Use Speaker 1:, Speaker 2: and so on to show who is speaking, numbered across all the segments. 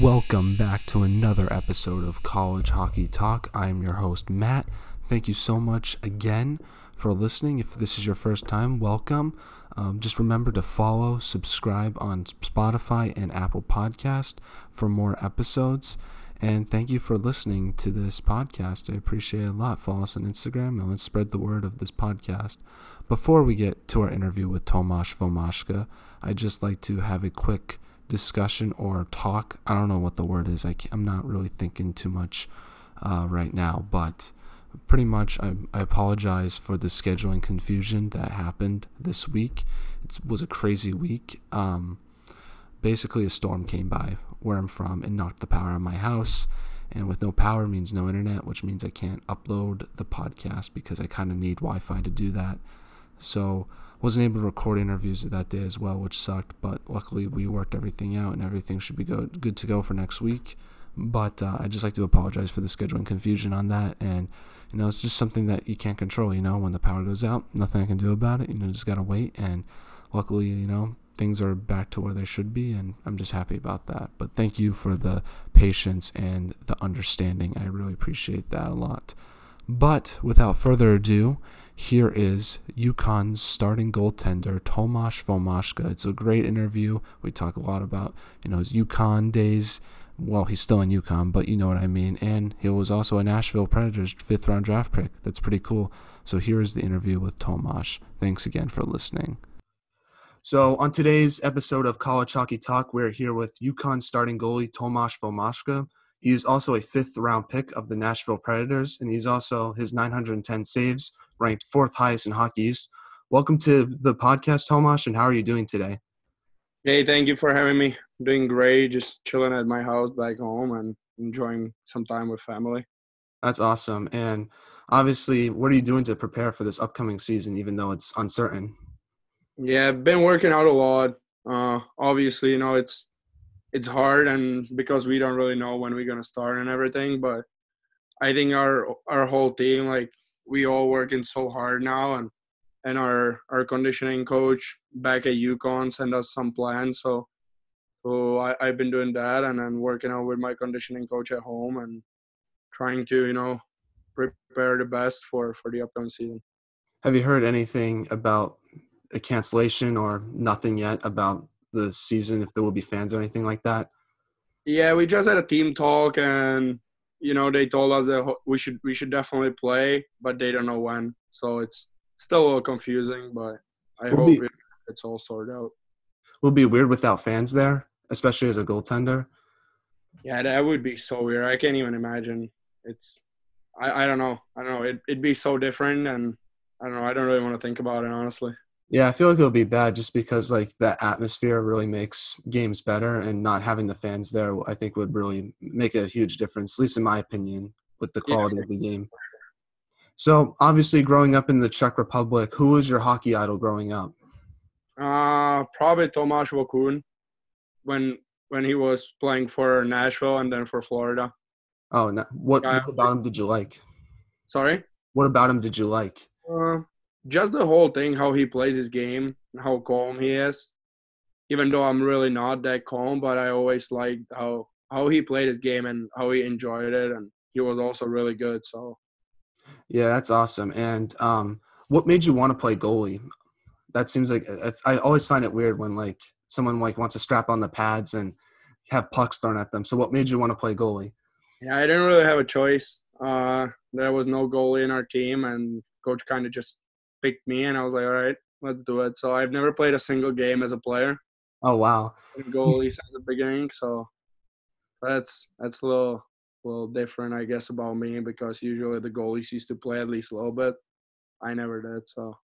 Speaker 1: Welcome back to another episode of College Hockey Talk. I'm your host, Matt. Thank you so much again for listening. If this is your first time, welcome. Um, just remember to follow, subscribe on Spotify and Apple Podcast for more episodes. And thank you for listening to this podcast. I appreciate it a lot. Follow us on Instagram and let's spread the word of this podcast. Before we get to our interview with Tomas Vomacka, I'd just like to have a quick discussion or talk. I don't know what the word is. I am not really thinking too much uh, right now, but pretty much I, I apologize for the scheduling confusion that happened this week. It was a crazy week. Um, basically, a storm came by where I'm from and knocked the power out of my house. And with no power means no internet, which means I can't upload the podcast because I kind of need Wi Fi to do that. So wasn't able to record interviews that day as well, which sucked. But luckily, we worked everything out, and everything should be go- good to go for next week. But uh, I just like to apologize for the scheduling confusion on that, and you know, it's just something that you can't control. You know, when the power goes out, nothing I can do about it. You know, just gotta wait. And luckily, you know, things are back to where they should be, and I'm just happy about that. But thank you for the patience and the understanding. I really appreciate that a lot. But without further ado, here is UConn's starting goaltender Tomas Vomacka. It's a great interview. We talk a lot about you know his UConn days. Well, he's still in UConn, but you know what I mean. And he was also a Nashville Predators fifth round draft pick. That's pretty cool. So here is the interview with Tomas. Thanks again for listening. So on today's episode of College Hockey Talk, we're here with UConn starting goalie Tomas Vomacka. He is also a fifth round pick of the Nashville Predators, and he's also his 910 saves ranked fourth highest in Hockey East. Welcome to the podcast, Tomas, and how are you doing today?
Speaker 2: Hey, thank you for having me. I'm doing great, just chilling at my house back home and enjoying some time with family.
Speaker 1: That's awesome. And obviously, what are you doing to prepare for this upcoming season, even though it's uncertain?
Speaker 2: Yeah, I've been working out a lot. Uh, obviously, you know, it's it's hard and because we don't really know when we're gonna start and everything, but I think our our whole team, like we all working so hard now and and our our conditioning coach back at UConn sent us some plans. So so I, I've been doing that and then working out with my conditioning coach at home and trying to, you know, prepare the best for for the upcoming season.
Speaker 1: Have you heard anything about a cancellation or nothing yet about the season if there will be fans or anything like that?
Speaker 2: Yeah, we just had a team talk and you know they told us that we should we should definitely play, but they don't know when. So it's still a little confusing, but I will hope be, it, it's all sorted out.
Speaker 1: Will be weird without fans there, especially as a goaltender.
Speaker 2: Yeah, that would be so weird. I can't even imagine. It's I, I don't know. I don't know. It, it'd be so different and I don't know. I don't really want to think about it honestly.
Speaker 1: Yeah, I feel like it'll be bad just because like that atmosphere really makes games better, and not having the fans there, I think, would really make a huge difference. At least in my opinion, with the quality yeah. of the game. So obviously, growing up in the Czech Republic, who was your hockey idol growing up?
Speaker 2: Uh, probably Tomáš Vokun, when when he was playing for Nashville and then for Florida.
Speaker 1: Oh, no. what, what about him did you like?
Speaker 2: Sorry.
Speaker 1: What about him did you like?
Speaker 2: Uh, just the whole thing, how he plays his game, how calm he is. Even though I'm really not that calm, but I always liked how how he played his game and how he enjoyed it, and he was also really good. So,
Speaker 1: yeah, that's awesome. And um, what made you want to play goalie? That seems like I always find it weird when like someone like wants to strap on the pads and have pucks thrown at them. So, what made you want to play goalie?
Speaker 2: Yeah, I didn't really have a choice. Uh, there was no goalie in our team, and coach kind of just picked me, and I was like, all right, let's do it. So I've never played a single game as a player.
Speaker 1: Oh wow!
Speaker 2: Goalie since the beginning, so that's that's a little little different, I guess, about me because usually the goalies used to play at least a little bit. I never did, so.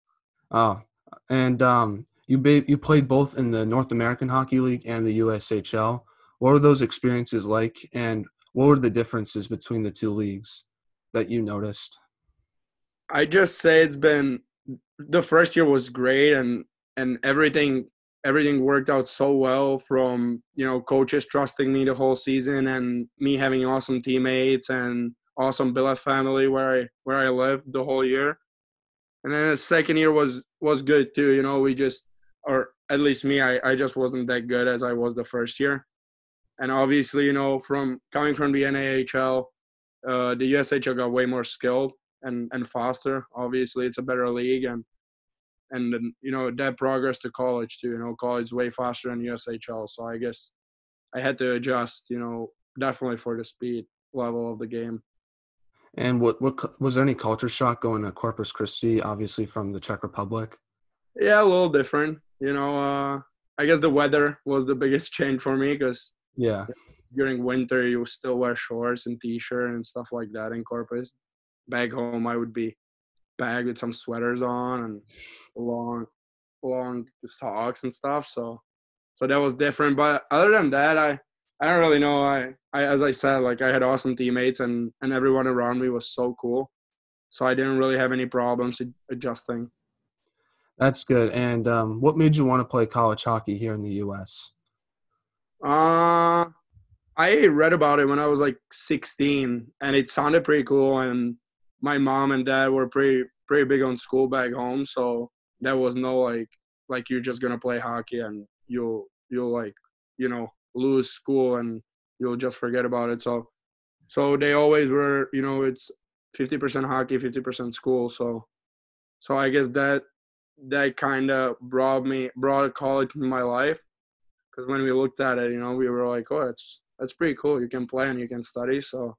Speaker 1: Oh, and um, you ba- you played both in the North American Hockey League and the USHL. What were those experiences like, and what were the differences between the two leagues that you noticed?
Speaker 2: I just say it's been the first year was great and and everything everything worked out so well from you know coaches trusting me the whole season and me having awesome teammates and awesome billet family where I where I lived the whole year. And then the second year was was good too. You know, we just or at least me, I, I just wasn't that good as I was the first year. and obviously, you know, from coming from the NAHL, uh, the USHL got way more skilled and and faster. Obviously, it's a better league, and and you know that progress to college too. You know, college way faster than USHL, so I guess I had to adjust. You know, definitely for the speed level of the game.
Speaker 1: And what what was there any culture shock going to Corpus Christi, obviously from the Czech Republic?
Speaker 2: Yeah, a little different. You know, uh, I guess the weather was the biggest change for me because
Speaker 1: yeah,
Speaker 2: during winter you still wear shorts and t-shirt and stuff like that in Corpus. Back home, I would be bagged with some sweaters on and long, long socks and stuff. So, so that was different. But other than that, I I don't really know. I, I as I said, like I had awesome teammates and and everyone around me was so cool. So I didn't really have any problems adjusting.
Speaker 1: That's good. And um, what made you want to play college hockey here in the U.S.?
Speaker 2: Uh, I read about it when I was like 16, and it sounded pretty cool. And my mom and dad were pretty pretty big on school back home, so there was no like like you're just gonna play hockey and you'll you'll like you know lose school and you'll just forget about it. So so they always were you know it's 50% hockey, 50% school. So so I guess that that kind of brought me brought college in my life because when we looked at it, you know, we were like, oh, it's that's pretty cool. You can play and you can study. So,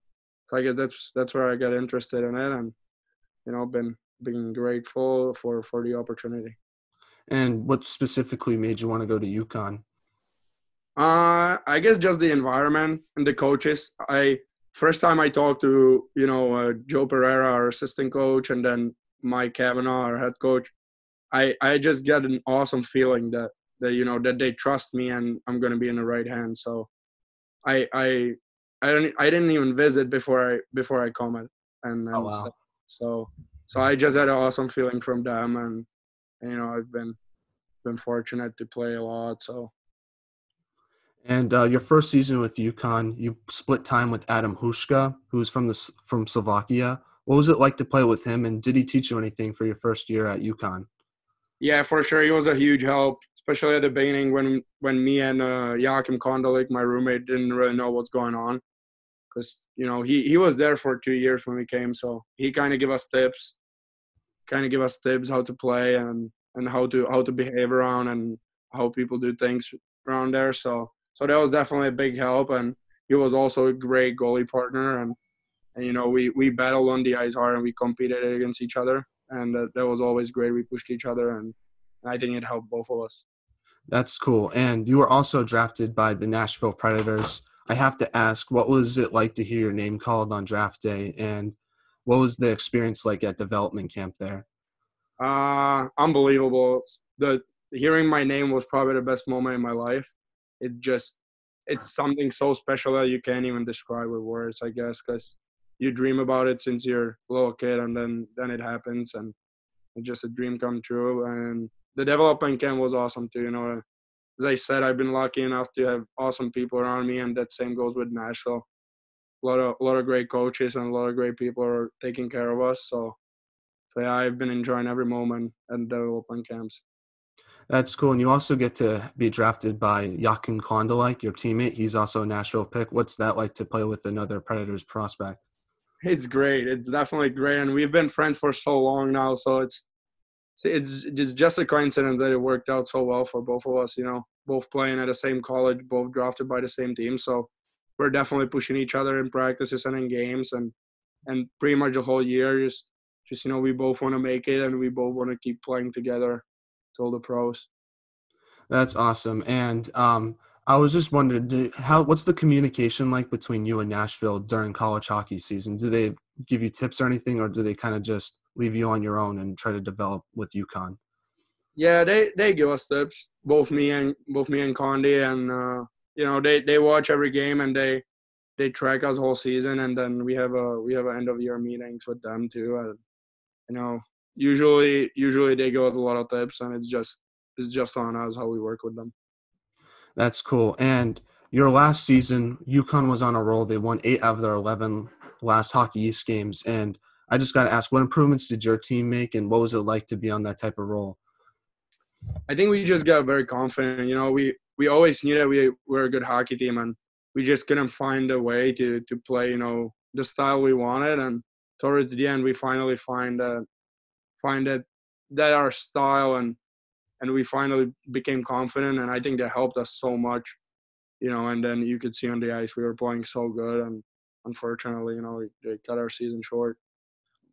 Speaker 2: so I guess that's that's where I got interested in it, and you know, been being grateful for for the opportunity.
Speaker 1: And what specifically made you want to go to UConn?
Speaker 2: Uh, I guess just the environment and the coaches. I first time I talked to you know uh, Joe Pereira, our assistant coach, and then Mike Cavanaugh, our head coach. I I just get an awesome feeling that that you know that they trust me and I'm going to be in the right hand. So I I I didn't I didn't even visit before I before I come and, and
Speaker 1: oh, wow.
Speaker 2: so so I just had an awesome feeling from them and, and you know I've been been fortunate to play a lot so
Speaker 1: and uh, your first season with UConn, you split time with Adam Huska, who's from the from Slovakia. What was it like to play with him, and did he teach you anything for your first year at UConn?
Speaker 2: Yeah, for sure, he was a huge help especially at the beginning when when me and uh, Jachym Kondelik, my roommate, didn't really know what's going on, because you know he he was there for two years when we came, so he kind of give us tips, kind of give us tips how to play and and how to how to behave around and how people do things around there. So so that was definitely a big help, and he was also a great goalie partner, and and you know we we battled on the ice hard and we competed against each other, and uh, that was always great. We pushed each other, and I think it helped both of us.
Speaker 1: That's cool. And you were also drafted by the Nashville Predators. I have to ask, what was it like to hear your name called on draft day? And what was the experience like at development camp there?
Speaker 2: Uh, unbelievable. The hearing my name was probably the best moment in my life. It just, it's something so special that you can't even describe with words, I guess, because you dream about it since you're a little kid, and then then it happens, and it's just a dream come true. And the development camp was awesome too. You know, as I said, I've been lucky enough to have awesome people around me, and that same goes with Nashville. A lot of a lot of great coaches and a lot of great people are taking care of us. So, so yeah, I've been enjoying every moment at development camps.
Speaker 1: That's cool. And you also get to be drafted by Jachym Kondelik, your teammate. He's also a Nashville pick. What's that like to play with another Predators prospect?
Speaker 2: It's great. It's definitely great. And we've been friends for so long now. So it's it's it's just a coincidence that it worked out so well for both of us. You know, both playing at the same college, both drafted by the same team. So we're definitely pushing each other in practices and in games, and and pretty much the whole year. Just just you know, we both want to make it, and we both want to keep playing together till the pros.
Speaker 1: That's awesome. And um, I was just wondering, do, how what's the communication like between you and Nashville during college hockey season? Do they give you tips or anything, or do they kind of just leave you on your own and try to develop with UConn?
Speaker 2: Yeah, they they give us tips. Both me and both me and Condi, and uh, you know they they watch every game and they they track us whole season, and then we have a we have an end of year meetings with them too. And you know, usually usually they give us a lot of tips, and it's just it's just on us how we work with them.
Speaker 1: That's cool. And your last season, UConn was on a roll. They won eight out of their eleven last Hockey East games, and I just got to ask, what improvements did your team make, and what was it like to be on that type of role?
Speaker 2: I think we just got very confident. You know, we we always knew that we were a good hockey team, and we just couldn't find a way to to play, you know, the style we wanted. And towards the end, we finally find uh, find that that our style and and we finally became confident. And I think that helped us so much, you know. And then you could see on the ice we were playing so good, and unfortunately, you know, they cut our season short.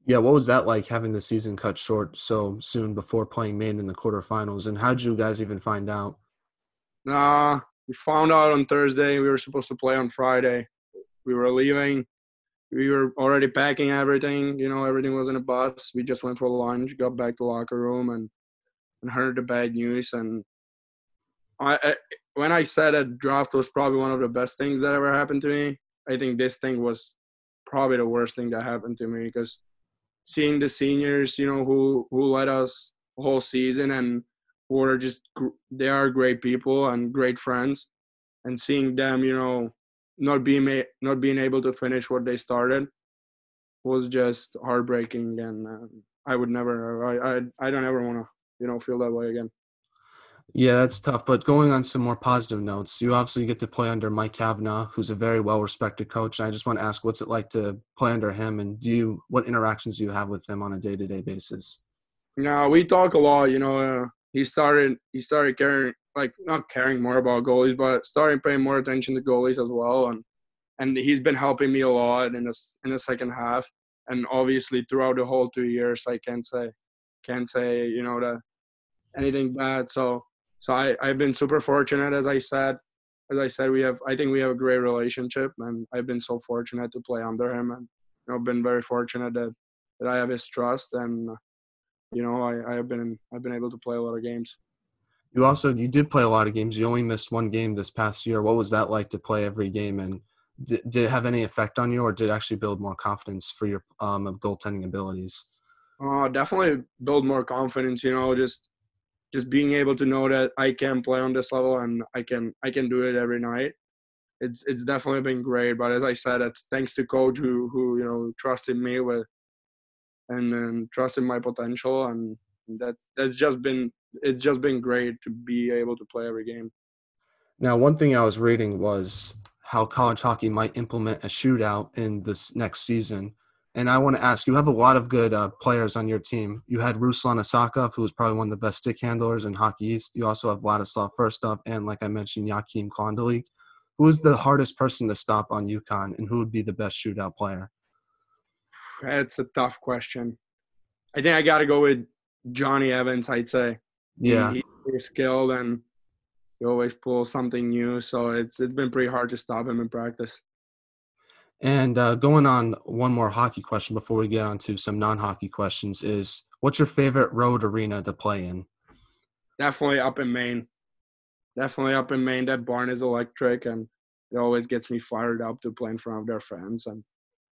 Speaker 1: Yeah, what was that like having the season cut short so soon before playing Maine in the quarterfinals? And how did you guys even find out?
Speaker 2: Nah, we found out on Thursday. We were supposed to play on Friday. We were leaving. We were already packing everything. You know, everything was in a bus. We just went for lunch, got back to locker room, and and heard the bad news. And I, I when I said that draft was probably one of the best things that ever happened to me, I think this thing was probably the worst thing that happened to me because seeing the seniors, you know, who who led us whole season and who are just they are great people and great friends, and seeing them, you know, not being not being able to finish what they started was just heartbreaking, and uh, I would never, I I I don't ever want to, you know, feel that way again.
Speaker 1: Yeah, that's tough. But going on some more positive notes, you obviously get to play under Mike Cavanaugh, who's a very well respected coach. And I just want to ask, what's it like to play under him? And do you, what interactions do you have with him on a day to day basis?
Speaker 2: No, we talk a lot. You know, uh, he started he started caring like not caring more about goalies, but starting paying more attention to goalies as well. And and he's been helping me a lot in this in the second half. And obviously throughout the whole two years, I can't say can't say you know that anything bad. So so I, I've been super fortunate, as I said. As I said, we have I think we have a great relationship, and I've been so fortunate to play under him, and you know, been very fortunate that that I have his trust, and you know, I, I have been I've been able to play a lot of games.
Speaker 1: You also you did play a lot of games. You only missed one game this past year. What was that like to play every game, and did, did it have any effect on you, or did it actually build more confidence for your um, goaltending abilities?
Speaker 2: Uh, definitely build more confidence. You know, just just being able to know that I can play on this level and I can I can do it every night. It's it's definitely been great. But as I said, it's thanks to coach who who you know trusted me with and, and trusted my potential and that's that's just been it's just been great to be able to play every game.
Speaker 1: Now, one thing I was reading was how college hockey might implement a shootout in this next season and I want to ask you have a lot of good uh, players on your team. You had Ruslan Iskhakov, who was probably one of the best stick handlers in Hockey East. You also have Vladislav Firstov, and like I mentioned, Jachym Kondelik. Who is the hardest person to stop on UConn, and who would be the best shootout player?
Speaker 2: That's a tough question. I think I got to go with Johnny Evans. I'd say.
Speaker 1: Yeah,
Speaker 2: he, he's skilled and he always pulls something new. So it's it's been pretty hard to stop him in practice.
Speaker 1: And uh, going on one more hockey question before we get on to some non-hockey questions is, what's your favorite road arena to play in?
Speaker 2: Definitely up in Maine. Definitely up in Maine. That barn is electric, and it always gets me fired up to play in front of their fans. And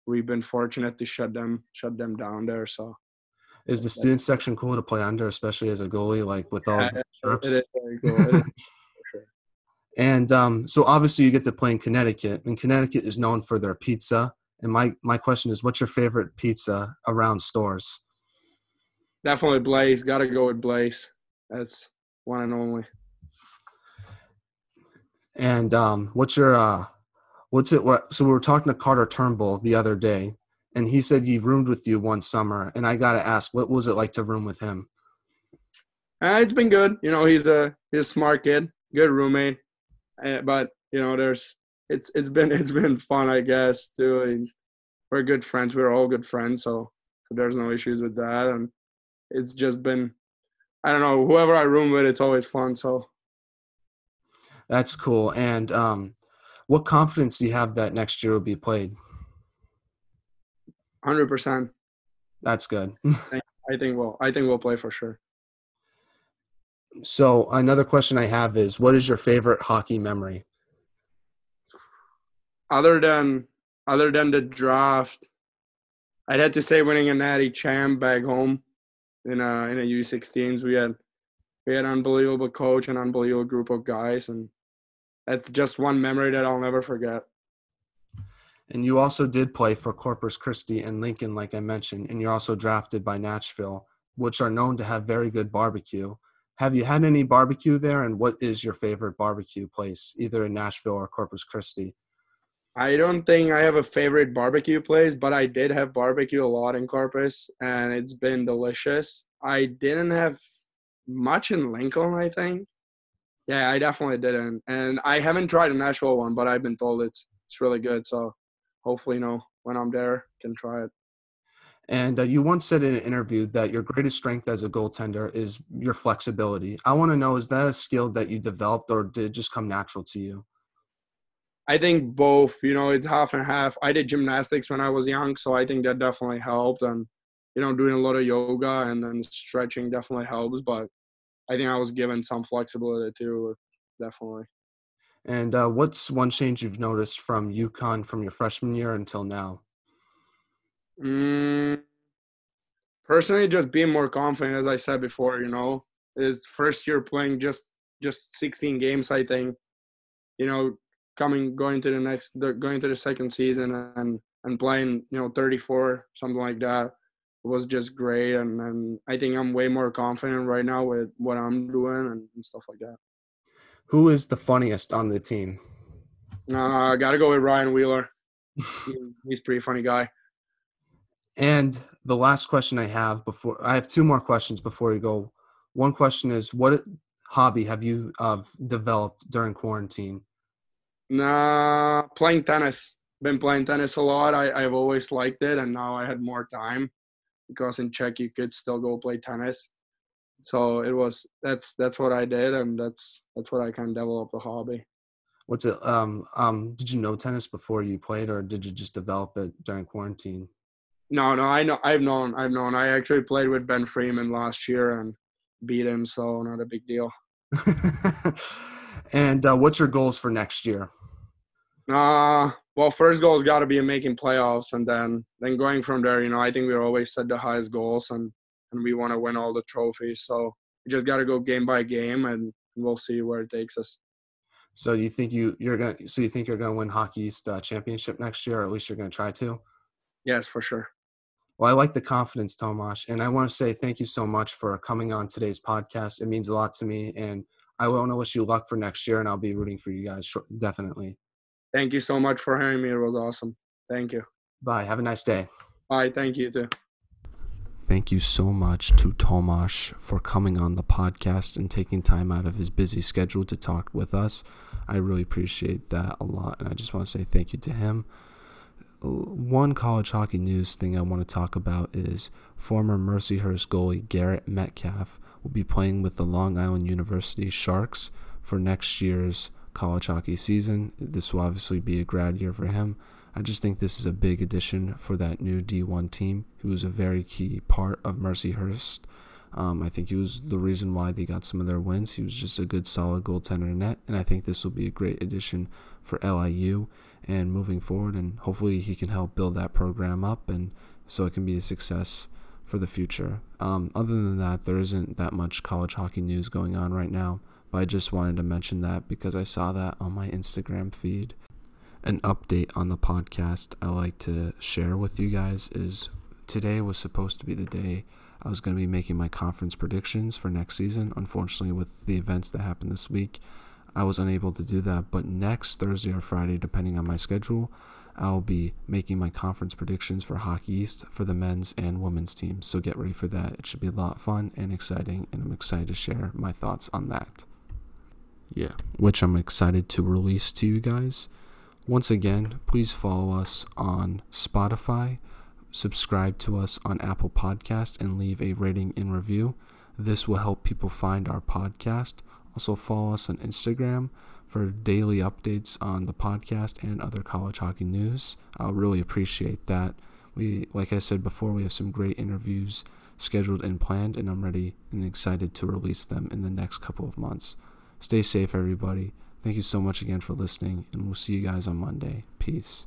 Speaker 2: we've been fortunate to shut them shut them down there. So,
Speaker 1: is the student section cool to play under, especially as a goalie, like with all yeah, the chirps? It is very cool. And um, so obviously you get to play in Connecticut, and Connecticut is known for their pizza. And my, my question is, what's your favorite pizza around stores?
Speaker 2: Definitely Blaze. Got to go with Blaze. That's one and only.
Speaker 1: And um, what's your uh, what's it? What, so we were talking to Carter Turnbull the other day, and he said he roomed with you one summer. And I got to ask, what was it like to room with him?
Speaker 2: Uh, it's been good. You know, he's a he's a smart kid, good roommate. Eh, but you know, there's it's it's been it's been fun, I guess. Too. And we're good friends. We're all good friends, so, so there's no issues with that. And it's just been, I don't know, whoever I room with, it's always fun. So
Speaker 1: that's cool. And um, what confidence do you have that next year will be played?
Speaker 2: Hundred percent.
Speaker 1: That's good.
Speaker 2: I think we'll I think we'll play for sure.
Speaker 1: So another question I have is, what is your favorite hockey memory?
Speaker 2: Other than other than the draft, I'd have to say winning a Natty Champ back home in a in a U16s. We had we had an unbelievable coach and unbelievable group of guys, and that's just one memory that I'll never forget.
Speaker 1: And you also did play for Corpus Christi and Lincoln, like I mentioned, and you're also drafted by Nashville, which are known to have very good barbecue. Have you had any barbecue there? And what is your favorite barbecue place, either in Nashville or Corpus Christi?
Speaker 2: I don't think I have a favorite barbecue place, but I did have barbecue a lot in Corpus, and it's been delicious. I didn't have much in Lincoln, I think. Yeah, I definitely didn't, and I haven't tried a Nashville one, but I've been told it's it's really good. So hopefully, you know, when I'm there, can try it.
Speaker 1: And uh, you once said in an interview that your greatest strength as a goaltender is your flexibility. I want to know is that a skill that you developed or did it just come natural to you?
Speaker 2: I think both. You know, it's half and half. I did gymnastics when I was young, so I think that definitely helped. And you know, doing a lot of yoga and then stretching definitely helps. But I think I was given some flexibility too, definitely.
Speaker 1: And uh, what's one change you've noticed from UConn from your freshman year until now?
Speaker 2: Mm, personally, just being more confident, as I said before. You know, is first year playing just just 16 games. I think, you know, coming going to the next going to the second season and and playing you know 34 something like that was just great and, and i think i'm way more confident right now with what i'm doing and, and stuff like that
Speaker 1: who is the funniest on the team
Speaker 2: uh, i gotta go with ryan wheeler he, he's pretty funny guy
Speaker 1: and the last question I have before I have two more questions before we go. One question is, what hobby have you uh, developed during quarantine?
Speaker 2: Nah, playing tennis. Been playing tennis a lot. I, I've always liked it, and now I had more time because in Czech you could still go play tennis. So it was that's that's what I did, and that's that's what I kind of developed a hobby.
Speaker 1: What's it? Um, um, did you know tennis before you played, or did you just develop it during quarantine?
Speaker 2: No, no, I know. I've known. I've known. I actually played with Ben Freeman last year and beat him, so not a big deal.
Speaker 1: and uh, what's your goals for next year?
Speaker 2: Uh well, first goal has got to be making playoffs, and then then going from there. You know, I think we always set the highest goals, and and we want to win all the trophies. So we just got to go game by game, and we'll see where it takes us.
Speaker 1: So you think you you're gonna so you think you're gonna win Hockey East uh, championship next year, or at least you're gonna try to?
Speaker 2: Yes, for sure.
Speaker 1: Well, I like the confidence, Tomas, and I want to say thank you so much for coming on today's podcast. It means a lot to me, and I want to wish you luck for next year, and I'll be rooting for you guys definitely.
Speaker 2: Thank you so much for having me. It was awesome. Thank you.
Speaker 1: Bye. Have a nice day.
Speaker 2: Bye. Thank you too.
Speaker 1: Thank you so much to Tomas for coming on the podcast and taking time out of his busy schedule to talk with us. I really appreciate that a lot, and I just want to say thank you to him one college hockey news thing I want to talk about is former Mercyhurst goalie Garrett Metcalf will be playing with the Long Island University Sharks for next year's college hockey season. This will obviously be a grad year for him. I just think this is a big addition for that new D1 team, who was a very key part of Mercyhurst. Um, I think he was the reason why they got some of their wins. He was just a good, solid goaltender net, and I think this will be a great addition for LIU and moving forward. And hopefully, he can help build that program up, and so it can be a success for the future. Um, other than that, there isn't that much college hockey news going on right now, but I just wanted to mention that because I saw that on my Instagram feed. An update on the podcast I like to share with you guys is today was supposed to be the day I was going to be making my conference predictions for next season. Unfortunately, with the events that happened this week, I was unable to do that. But next Thursday or Friday, depending on my schedule, I'll be making my conference predictions for Hockey East for the men's and women's teams. So get ready for that. It should be a lot of fun and exciting, and I'm excited to share my thoughts on that. Yeah, which I'm excited to release to you guys. Once again, please follow us on Spotify, subscribe to us on Apple Podcast, and leave a rating and review. This will help people find our podcast. Also, follow us on Instagram for daily updates on the podcast and other college hockey news. I'll really appreciate that. We, like I said before, we have some great interviews scheduled and planned, and I'm ready and excited to release them in the next couple of months. Stay safe, everybody. Thank you so much again for listening, and we'll see you guys on Monday. Peace.